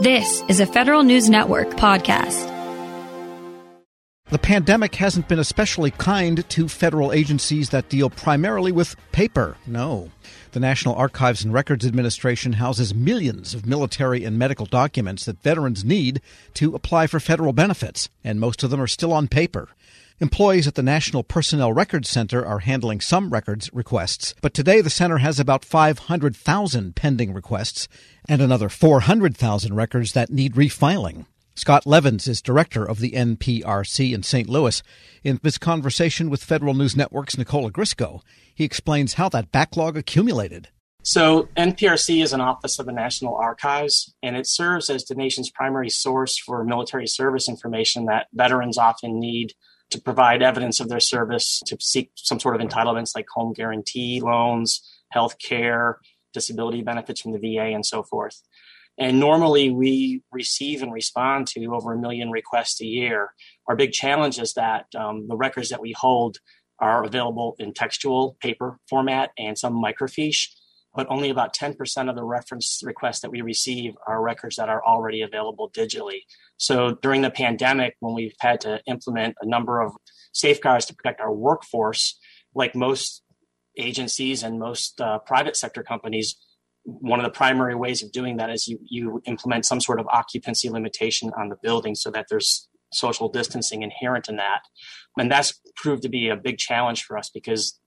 This is a Federal News Network podcast. The pandemic hasn't been especially kind to federal agencies that deal primarily with paper. No. The National Archives and Records Administration houses millions of military and medical documents that veterans need to apply for federal benefits, and most of them are still on paper. Employees at the National Personnel Records Center are handling some records requests, but today the center has about 500,000 pending requests and another 400,000 records that need refiling. Scott Levins is director of the NPRC in St. Louis. In this conversation with Federal News Network's Nicole Ogrysko, he explains how that backlog accumulated. So, NPRC is an office of the National Archives, and it serves as the nation's primary source for military service information that veterans often need to provide evidence of their service, to seek some sort of entitlements like home guarantee loans, health care, disability benefits from the VA, and so forth. And normally we receive and respond to over a million requests a year. Our big challenge is that um, the records that we hold are available in textual paper format and some microfiche, but only about 10% of the reference requests that we receive are records that are already available digitally. So during the pandemic, when we've had to implement a number of safeguards to protect our workforce, like most agencies and most uh, private sector companies, one of the primary ways of doing that is you, you implement some sort of occupancy limitation on the building so that there's social distancing inherent in that. And that's proved to be a big challenge for us because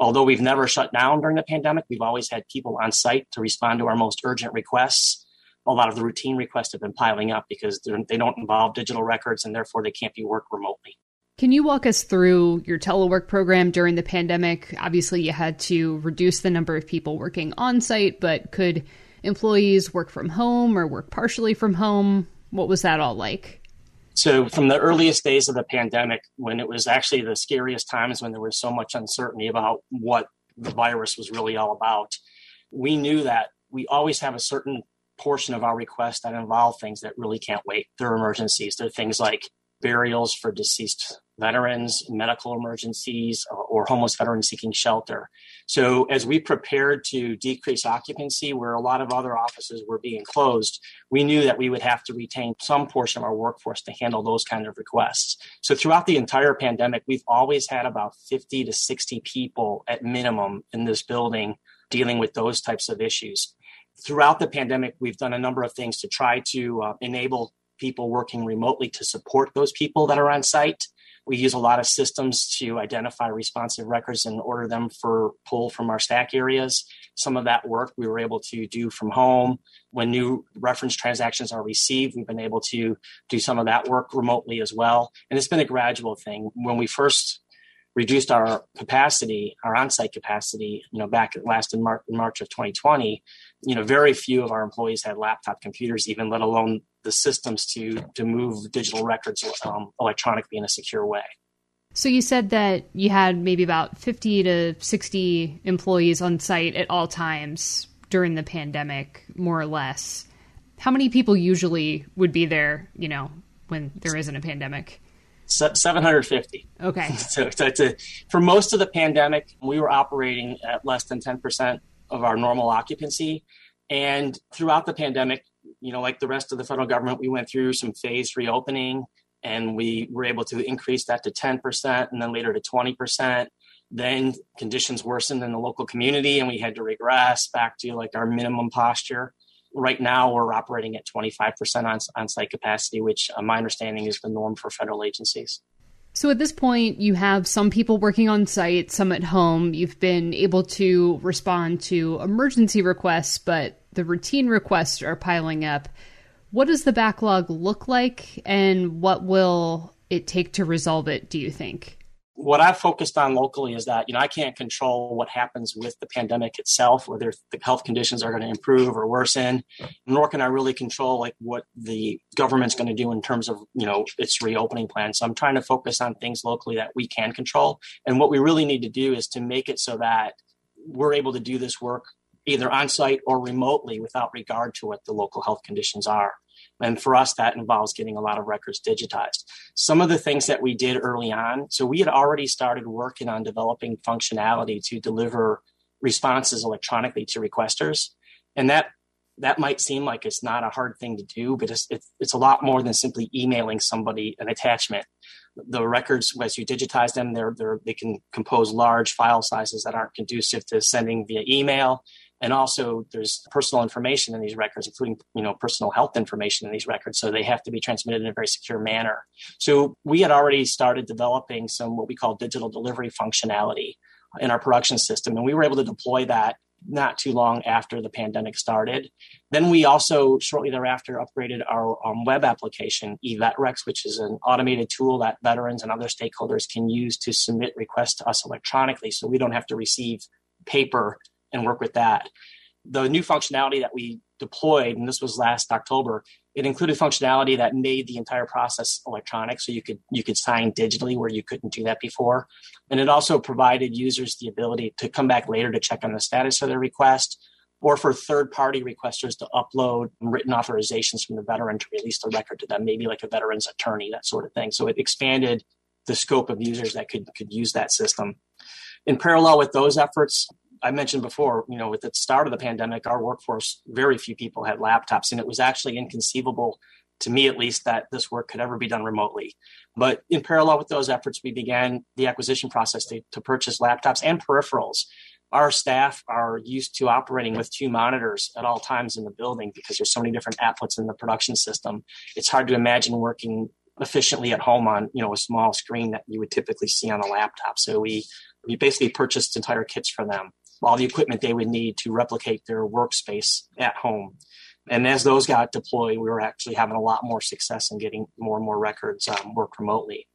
although we've never shut down during the pandemic, we've always had people on site to respond to our most urgent requests a lot of the routine requests have been piling up because they don't involve digital records and therefore they can't be worked remotely. Can you walk us through your telework program during the pandemic? Obviously, you had to reduce the number of people working on site, but could employees work from home or work partially from home? What was that all like? So, from the earliest days of the pandemic, when it was actually the scariest times when there was so much uncertainty about what the virus was really all about, we knew that we always have a certain portion of our request that involve things that really can't wait. They're emergencies. They're things like burials for deceased veterans, medical emergencies, or homeless veterans seeking shelter. So, as we prepared to decrease occupancy where a lot of other offices were being closed, we knew that we would have to retain some portion of our workforce to handle those kind of requests. So, throughout the entire pandemic, we've always had about 50 to 60 people at minimum in this building dealing with those types of issues throughout the pandemic, we've done a number of things to try to uh, enable people working remotely to support those people that are on site. We use a lot of systems to identify responsive records and order them for pull from our stack areas. Some of that work we were able to do from home. When new reference transactions are received, we've been able to do some of that work remotely as well. And it's been a gradual thing. When we first reduced our capacity, our on-site capacity, you know, back at last in March, March of 2020, you know, very few of our employees had laptop computers, even let alone the systems to to move digital records um, electronically in a secure way. So you said that you had maybe about 50 to 60 employees on site at all times during the pandemic, more or less. How many people usually would be there, you know, when there isn't a pandemic? 750. Okay. so, so a, for most of the pandemic, we were operating at less than 10% of our normal occupancy. And throughout the pandemic, you know, like the rest of the federal government, we went through some phased reopening and we were able to increase that to 10% and then later to 20%. Then conditions worsened in the local community and we had to regress back to like our minimum posture. Right now, we're operating at 25% on, on site capacity, which uh, my understanding is the norm for federal agencies. So at this point, you have some people working on site, some at home. You've been able to respond to emergency requests, but the routine requests are piling up. What does the backlog look like, and what will it take to resolve it, do you think? what I've focused on locally is that you know I can't control what happens with the pandemic itself, whether the health conditions are going to improve or worsen, nor can I really control like what the government's going to do in terms of you know its reopening plan. So I'm trying to focus on things locally that we can control, and what we really need to do is to make it so that we're able to do this work either on site or remotely without regard to what the local health conditions are. And for us, that involves getting a lot of records digitized. Some of the things that we did early on, so we had already started working on developing functionality to deliver responses electronically to requesters. And that that might seem like it's not a hard thing to do, but it's, it's, it's a lot more than simply emailing somebody an attachment. The records, as you digitize them, they're, they're, they can compose large file sizes that aren't conducive to sending via email. And also, there's personal information in these records, including you know personal health information in these records. So they have to be transmitted in a very secure manner. So we had already started developing some what we call digital delivery functionality in our production system, and we were able to deploy that not too long after the pandemic started. Then we also shortly thereafter upgraded our um, web application, eVetRecs, which is an automated tool that veterans and other stakeholders can use to submit requests to us electronically, so we don't have to receive paper and work with that. The new functionality that we deployed, and this was last October, it included functionality that made the entire process electronic, so you could you could sign digitally where you couldn't do that before, and it also provided users the ability to come back later to check on the status of their request, or for third-party requesters to upload written authorizations from the veteran to release the record to them, maybe like a veteran's attorney, that sort of thing. So it expanded the scope of users that could could use that system. In parallel with those efforts, I mentioned before, you know, with the start of the pandemic, our workforce, very few people had laptops, and it was actually inconceivable to me at least that this work could ever be done remotely. But in parallel with those efforts, we began the acquisition process to, to purchase laptops and peripherals. Our staff are used to operating with two monitors at all times in the building because there's so many different applets in the production system. It's hard to imagine working efficiently at home on you know a small screen that you would typically see on a laptop. So we we basically purchased entire kits for them all the equipment they would need to replicate their workspace at home. And as those got deployed, we were actually having a lot more success in getting more and more records um, work remotely.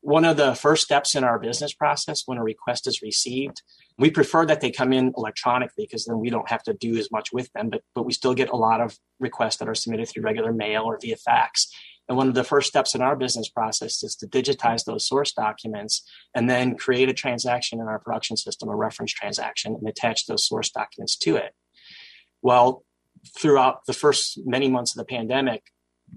One of the first steps in our business process when a request is received, we prefer that they come in electronically because then we don't have to do as much with them, but, but we still get a lot of requests that are submitted through regular mail or via fax. And one of the first steps in our business process is to digitize those source documents and then create a transaction in our production system, a reference transaction, and attach those source documents to it. Well, throughout the first many months of the pandemic,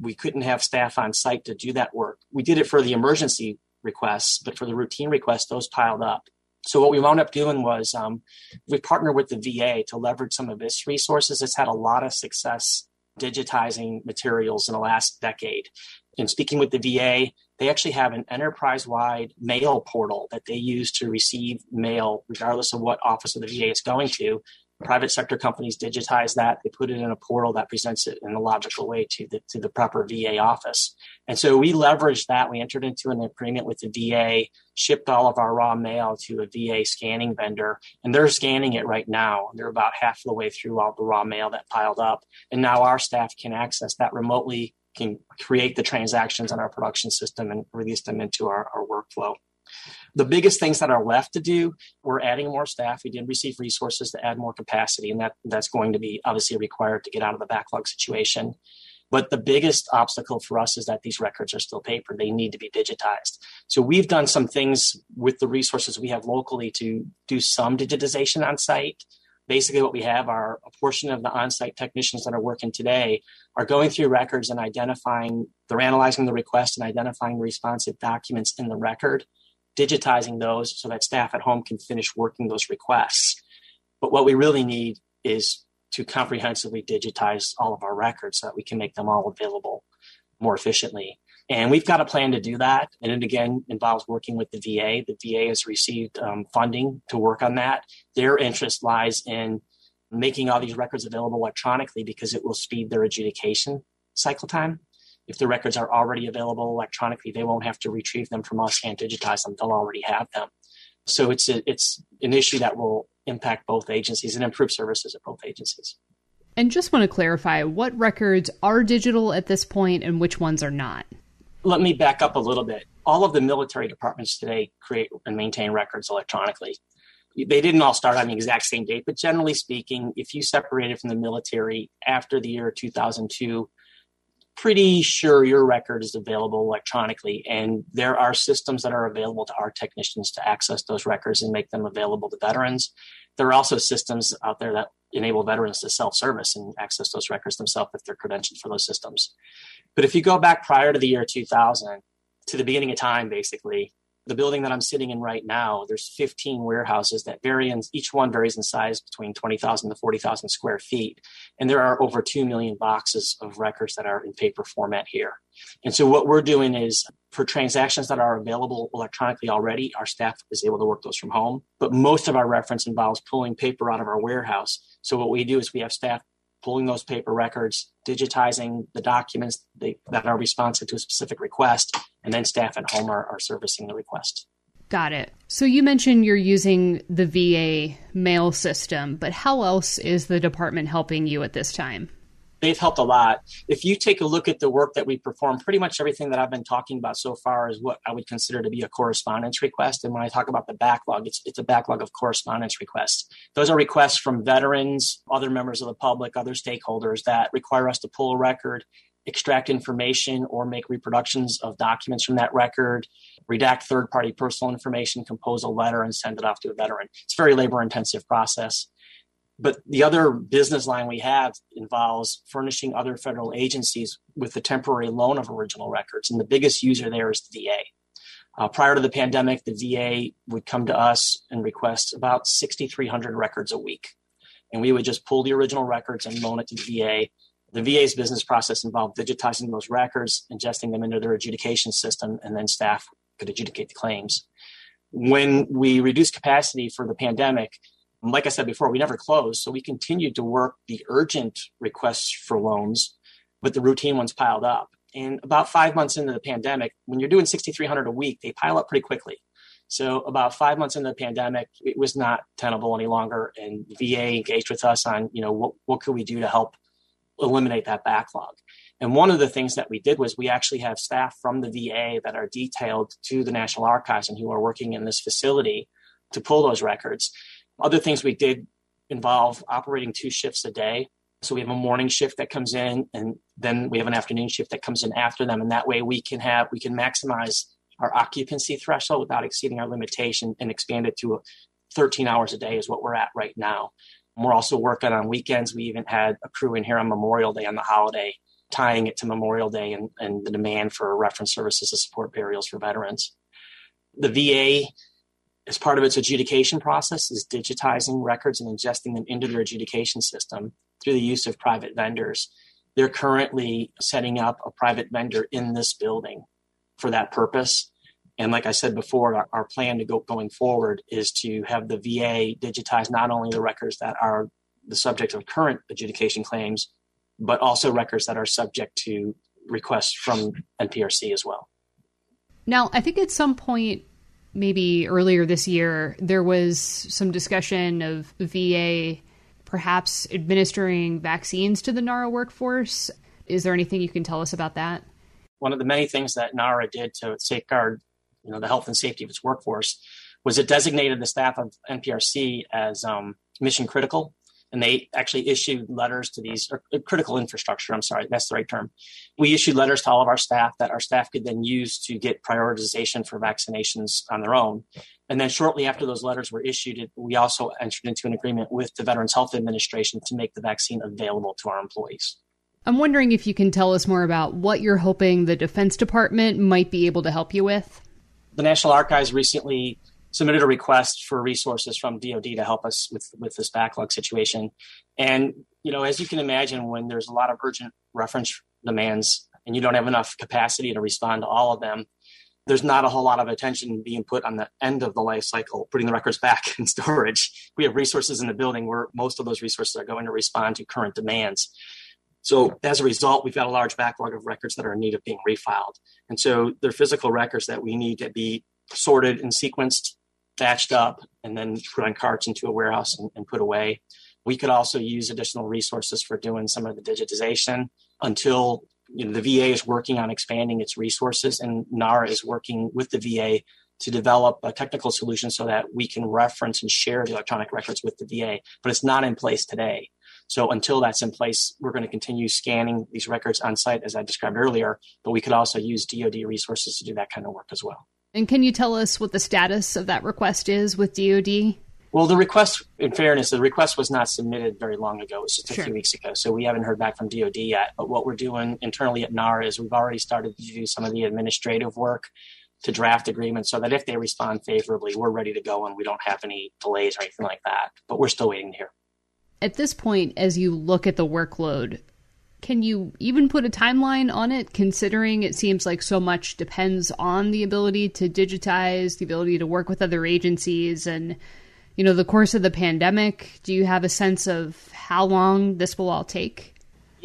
we couldn't have staff on site to do that work. We did it for the emergency requests, but for the routine requests, those piled up. So what we wound up doing was um, we partnered with the VA to leverage some of its resources. It's had a lot of success digitizing materials in the last decade. In speaking with the VA, they actually have an enterprise wide mail portal that they use to receive mail, regardless of what office of the VA is going to private sector companies digitize that they put it in a portal that presents it in a logical way to the to the proper va office. And so we leveraged that. We entered into an agreement with the va shipped all of our raw mail to a va scanning vendor and they're scanning it right now. They're about half the way through all the raw mail that piled up. And now our staff can access that remotely can create the transactions in our production system and release them into our, our workflow the biggest things that are left to do, we're adding more staff. We did receive resources to add more capacity, and that that's going to be obviously required to get out of the backlog situation. But the biggest obstacle for us is that these records are still paper. They need to be digitized. So we've done some things with the resources we have locally to do some digitization on site. Basically, what we have are a portion of the on site technicians that are working today are going through records and identifying, they're analyzing the request and identifying the responsive documents in the record digitizing those so that staff at home can finish working those requests. But what we really need is to comprehensively digitize all of our records so that we can make them all available more efficiently. And we've got a plan to do that. And it again involves working with the VA. The VA has received um, funding to work on that. Their interest lies in making all these records available electronically because it will speed their adjudication cycle time if the records are already available electronically, they won't have to retrieve them from us and digitize them. They'll already have them. So it's a, it's an issue that will impact both agencies and improve services at both agencies. And just want to clarify what records are digital at this point and which ones are not. Let me back up a little bit. All of the military departments today create and maintain records electronically. They didn't all start on the exact same date, but generally speaking, if you separated from the military after the year 2002, pretty sure your record is available electronically. And there are systems that are available to our technicians to access those records and make them available to veterans. There are also systems out there that enable veterans to self service and access those records themselves if they're credentialed for those systems. But if you go back prior to the year 2000, to the beginning of time, basically, the building that I'm sitting in right now, there's 15 warehouses that vary in each one varies in size between 20,000 to 40,000 square feet. And there are over 2 million boxes of records that are in paper format here. And so what we're doing is for transactions that are available electronically already, our staff is able to work those from home. But most of our reference involves pulling paper out of our warehouse. So what we do is we have staff pulling those paper records, digitizing the documents they, that are responsive to a specific request, and then staff at home are, are servicing the request. Got it. So you mentioned you're using the VA mail system, but how else is the department helping you at this time? they've helped a lot. If you take a look at the work that we perform, pretty much everything that I've been talking about so far is what I would consider to be a correspondence request. And when I talk about the backlog, it's, it's a backlog of correspondence requests. Those are requests from veterans, other members of the public, other stakeholders that require us to pull a record, extract information, or make reproductions of documents from that record, redact third party personal information, compose a letter, and send it off to a veteran. It's a very labor intensive process. But the other business line we have involves furnishing other federal agencies with the temporary loan of original records. And the biggest user there is the VA. Uh, prior to the pandemic, the VA would come to us and request about 6,300 records a week. And we would just pull the original records and loan it to the VA. The VA's business process involved digitizing those records, ingesting them into their adjudication system, and then staff could adjudicate the claims. When we reduced capacity for the pandemic, like I said before, we never closed. So we continued to work the urgent requests for loans, but the routine ones piled up. And about five months into the pandemic, when you're doing 6,300 a week, they pile up pretty quickly. So about five months into the pandemic, it was not tenable any longer. And VA engaged with us on, you know, what, what could we do to help eliminate that backlog? And one of the things that we did was we actually have staff from the VA that are detailed to the National Archives and who are working in this facility to pull those records. Other things we did involve operating two shifts a day. So we have a morning shift that comes in, and then we have an afternoon shift that comes in after them. And that way we can have we can maximize our occupancy threshold without exceeding our limitation and expand it to 13 hours a day is what we're at right now. We're also working on weekends. We even had a crew in here on Memorial Day on the holiday, tying it to Memorial Day and, and the demand for reference services to support burials for veterans. The VA as part of its adjudication process is digitizing records and ingesting them into their adjudication system through the use of private vendors. They're currently setting up a private vendor in this building for that purpose. And like I said before, our, our plan to go going forward is to have the VA digitize not only the records that are the subject of current adjudication claims, but also records that are subject to requests from NPRC as well. Now, I think at some point maybe earlier this year, there was some discussion of VA perhaps administering vaccines to the NARA workforce. Is there anything you can tell us about that? One of the many things that NARA did to safeguard, you know, the health and safety of its workforce was it designated the staff of NPRC as um, mission critical and they actually issued letters to these uh, critical infrastructure. I'm sorry, that's the right term. We issued letters to all of our staff that our staff could then use to get prioritization for vaccinations on their own. And then shortly after those letters were issued, we also entered into an agreement with the Veterans Health Administration to make the vaccine available to our employees. I'm wondering if you can tell us more about what you're hoping the Defense Department might be able to help you with. The National Archives recently submitted a request for resources from DoD to help us with with this backlog situation. And you know, as you can imagine, when there's a lot of urgent reference demands and you don't have enough capacity to respond to all of them, there's not a whole lot of attention being put on the end of the life cycle, putting the records back in storage. We have resources in the building where most of those resources are going to respond to current demands. So as a result, we've got a large backlog of records that are in need of being refiled. And so they're physical records that we need to be sorted and sequenced batched up and then put on carts into a warehouse and, and put away. We could also use additional resources for doing some of the digitization until you know, the VA is working on expanding its resources, and NARA is working with the VA to develop a technical solution so that we can reference and share the electronic records with the VA. But it's not in place today. So until that's in place, we're going to continue scanning these records on site, as I described earlier. But we could also use DoD resources to do that kind of work as well. And can you tell us what the status of that request is with DoD? Well, the request, in fairness, the request was not submitted very long ago. It was just a sure. few weeks ago. So we haven't heard back from DoD yet. But what we're doing internally at NARA is we've already started to do some of the administrative work to draft agreements so that if they respond favorably, we're ready to go and we don't have any delays or anything like that. But we're still waiting to hear. At this point, as you look at the workload, can you even put a timeline on it, considering it seems like so much depends on the ability to digitize, the ability to work with other agencies, and you know the course of the pandemic? Do you have a sense of how long this will all take?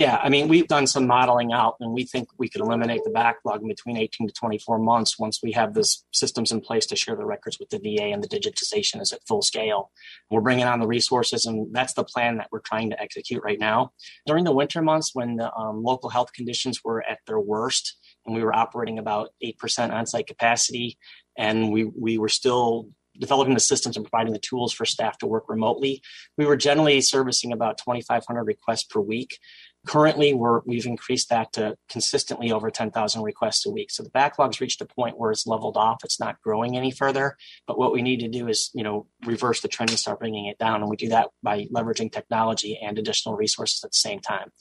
Yeah, I mean, we've done some modeling out, and we think we could eliminate the backlog in between 18 to 24 months once we have the systems in place to share the records with the VA and the digitization is at full scale. We're bringing on the resources, and that's the plan that we're trying to execute right now. During the winter months, when the um, local health conditions were at their worst, and we were operating about 8% on site capacity, and we, we were still developing the systems and providing the tools for staff to work remotely. We were generally servicing about 2,500 requests per week. Currently, we're, we've increased that to consistently over 10,000 requests a week. So the backlog's reached a point where it's leveled off. It's not growing any further. But what we need to do is, you know, reverse the trend and start bringing it down. And we do that by leveraging technology and additional resources at the same time.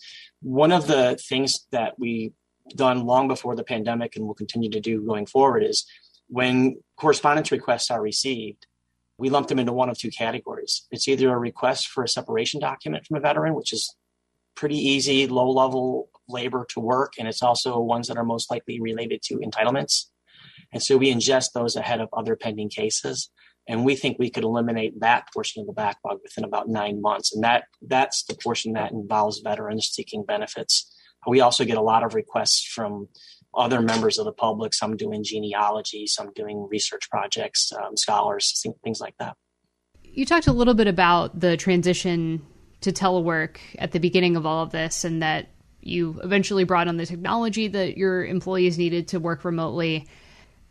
One of the things that we done long before the pandemic and will continue to do going forward is when correspondence requests are received, we lump them into one of two categories. It's either a request for a separation document from a veteran, which is pretty easy, low level labor to work, and it's also ones that are most likely related to entitlements. And so we ingest those ahead of other pending cases. And we think we could eliminate that portion of the backlog within about nine months. And that that's the portion that involves veterans seeking benefits. We also get a lot of requests from other members of the public, some doing genealogy, some doing research projects, um, scholars, things like that. You talked a little bit about the transition to telework at the beginning of all of this and that you eventually brought on the technology that your employees needed to work remotely.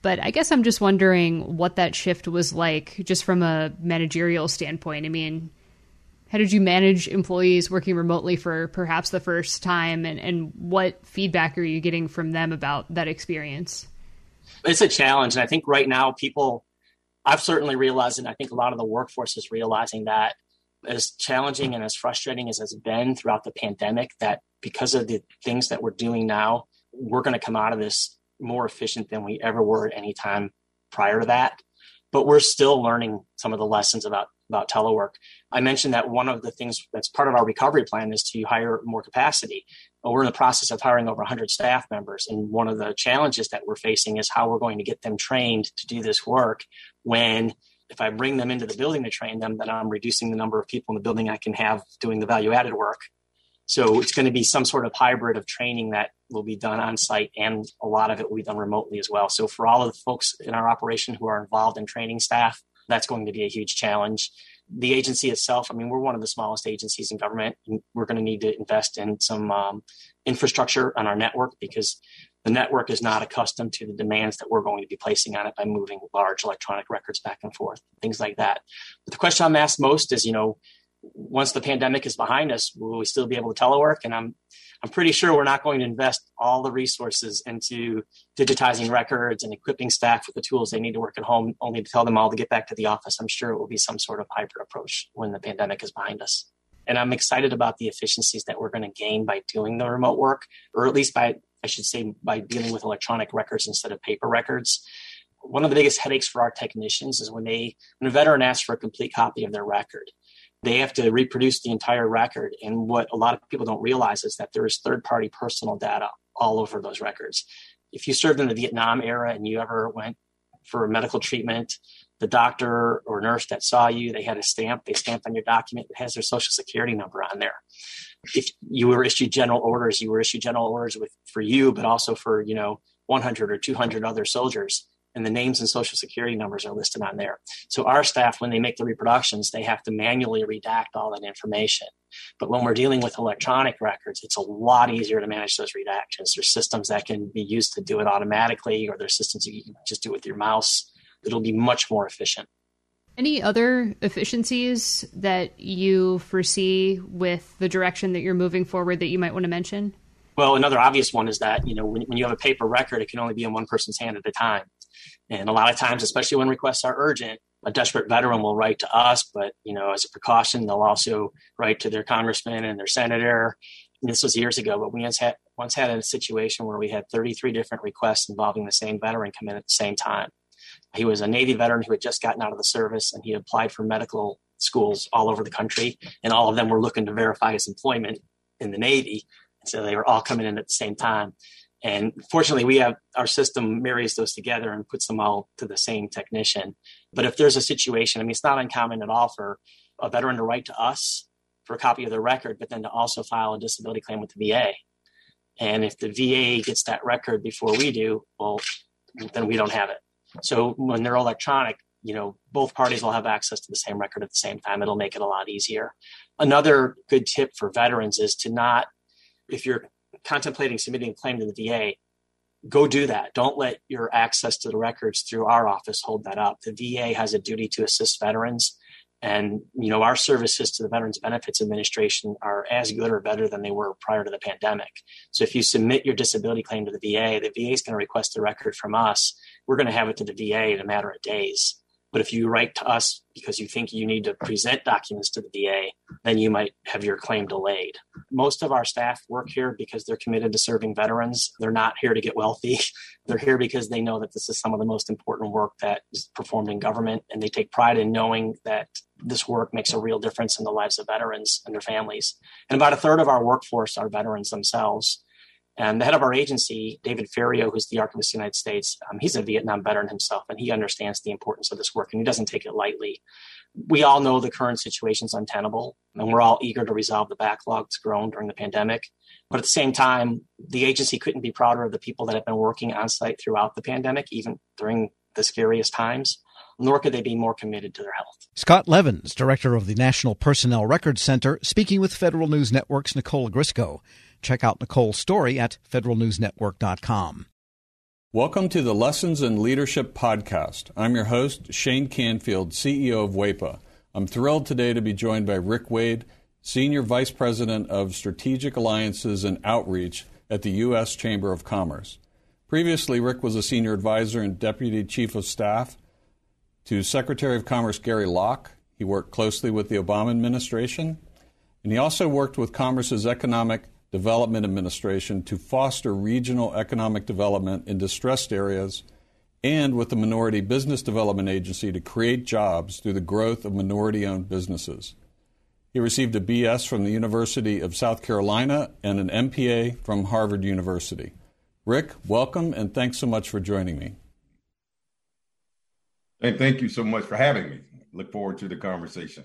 But I guess I'm just wondering what that shift was like just from a managerial standpoint. I mean, how did you manage employees working remotely for perhaps the first time and, and what feedback are you getting from them about that experience? It's a challenge. And I think right now people I've certainly realized, and I think a lot of the workforce is realizing that as challenging and as frustrating as it's been throughout the pandemic, that because of the things that we're doing now, we're going to come out of this more efficient than we ever were at any time prior to that. But we're still learning some of the lessons about about telework. I mentioned that one of the things that's part of our recovery plan is to hire more capacity. we're in the process of hiring over 100 staff members, and one of the challenges that we're facing is how we're going to get them trained to do this work when if I bring them into the building to train them, then I'm reducing the number of people in the building I can have doing the value added work. So it's going to be some sort of hybrid of training that will be done on site and a lot of it will be done remotely as well. So for all of the folks in our operation who are involved in training staff, that's going to be a huge challenge. The agency itself, I mean, we're one of the smallest agencies in government. We're going to need to invest in some um, infrastructure on our network because the network is not accustomed to the demands that we're going to be placing on it by moving large electronic records back and forth, things like that. But the question I'm asked most is, you know, once the pandemic is behind us, will we still be able to telework? And I'm I'm pretty sure we're not going to invest all the resources into digitizing records and equipping staff with the tools they need to work at home, only to tell them all to get back to the office. I'm sure it will be some sort of hybrid approach when the pandemic is behind us. And I'm excited about the efficiencies that we're going to gain by doing the remote work, or at least by I should say, by dealing with electronic records instead of paper records. One of the biggest headaches for our technicians is when they when a veteran asks for a complete copy of their record, they have to reproduce the entire record. And what a lot of people don't realize is that there is third party personal data all over those records. If you served in the Vietnam era and you ever went for medical treatment, the doctor or nurse that saw you, they had a stamp, they stamped on your document, it has their social security number on there if you were issued general orders, you were issued general orders with for you, but also for you know 100 or 200 other soldiers, and the names and social security numbers are listed on there. So our staff, when they make the reproductions, they have to manually redact all that information. But when we're dealing with electronic records, it's a lot easier to manage those redactions. There's systems that can be used to do it automatically, or there's systems you can just do with your mouse. It'll be much more efficient. Any other efficiencies that you foresee with the direction that you're moving forward that you might want to mention? Well, another obvious one is that you know when, when you have a paper record, it can only be in one person's hand at a time, and a lot of times, especially when requests are urgent, a desperate veteran will write to us, but you know, as a precaution, they'll also write to their congressman and their senator. this was years ago, but we once had, once had a situation where we had 33 different requests involving the same veteran come in at the same time. He was a Navy veteran who had just gotten out of the service and he applied for medical schools all over the country, and all of them were looking to verify his employment in the Navy. And So they were all coming in at the same time. And fortunately, we have our system marries those together and puts them all to the same technician. But if there's a situation, I mean, it's not uncommon at all for a veteran to write to us for a copy of their record, but then to also file a disability claim with the VA. And if the VA gets that record before we do, well, then we don't have it. So when they're electronic, you know, both parties will have access to the same record at the same time. It'll make it a lot easier. Another good tip for veterans is to not, if you're contemplating submitting a claim to the VA, go do that. Don't let your access to the records through our office hold that up. The VA has a duty to assist veterans. And, you know, our services to the Veterans Benefits Administration are as good or better than they were prior to the pandemic. So if you submit your disability claim to the VA, the VA is going to request the record from us. We're going to have it to the VA in a matter of days. But if you write to us because you think you need to present documents to the VA, then you might have your claim delayed. Most of our staff work here because they're committed to serving veterans. They're not here to get wealthy. They're here because they know that this is some of the most important work that is performed in government, and they take pride in knowing that this work makes a real difference in the lives of veterans and their families. And about a third of our workforce are veterans themselves. And the head of our agency, David Ferriero, who's the Archivist of the United States, um, he's a Vietnam veteran himself, and he understands the importance of this work, and he doesn't take it lightly. We all know the current situation is untenable, and we're all eager to resolve the backlog that's grown during the pandemic. But at the same time, the agency couldn't be prouder of the people that have been working on site throughout the pandemic, even during the scariest times nor could they be more committed to their health. Scott Levins, director of the National Personnel Records Center, speaking with Federal News Network's Nicole Ogrysko. Check out Nicole's story at federalnewsnetwork.com. Welcome to the Lessons in Leadership podcast. I'm your host, Shane Canfield, CEO of WEPA. I'm thrilled today to be joined by Rick Wade, Senior Vice President of Strategic Alliances and Outreach at the U.S. Chamber of Commerce. Previously, Rick was a senior advisor and deputy chief of staff to Secretary of Commerce Gary Locke. He worked closely with the Obama administration, and he also worked with Commerce's Economic Development Administration to foster regional economic development in distressed areas and with the Minority Business Development Agency to create jobs through the growth of minority owned businesses. He received a BS from the University of South Carolina and an MPA from Harvard University. Rick, welcome and thanks so much for joining me. And thank you so much for having me. Look forward to the conversation.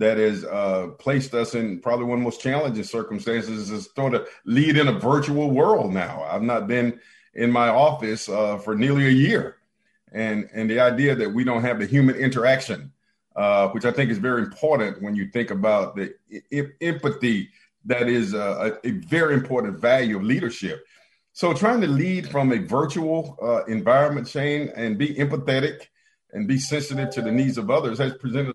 that has uh, placed us in probably one of the most challenging circumstances is sort of lead in a virtual world now. I've not been in my office uh, for nearly a year. And, and the idea that we don't have the human interaction, uh, which I think is very important when you think about the I- empathy that is a, a, very important value of leadership. So trying to lead from a virtual uh, environment, Shane, and be empathetic and be sensitive to the needs of others has presented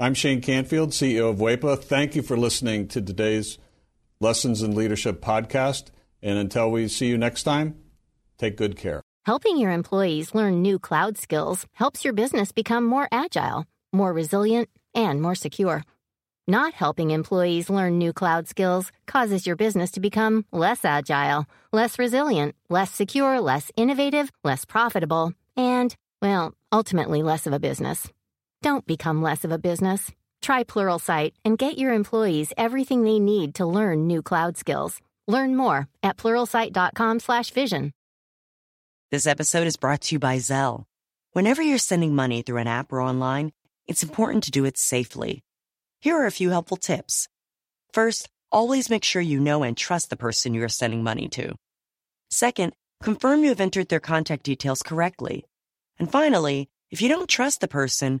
I'm Shane Canfield, CEO of WEPA. Thank you for listening to today's Lessons in Leadership podcast. And until we see you next time, take good care. Helping your employees learn new cloud skills helps your business become more agile, more resilient, and more secure. Not helping employees learn new cloud skills causes your business to become less agile, less resilient, less secure, less innovative, less profitable, and, well, ultimately less of a business. Don't become less of a business. Try Pluralsight and get your employees everything they need to learn new cloud skills. Learn more at pluralsight.com/vision. This episode is brought to you by Zelle. Whenever you're sending money through an app or online, it's important to do it safely. Here are a few helpful tips. First, always make sure you know and trust the person you are sending money to. Second, confirm you have entered their contact details correctly. And finally, if you don't trust the person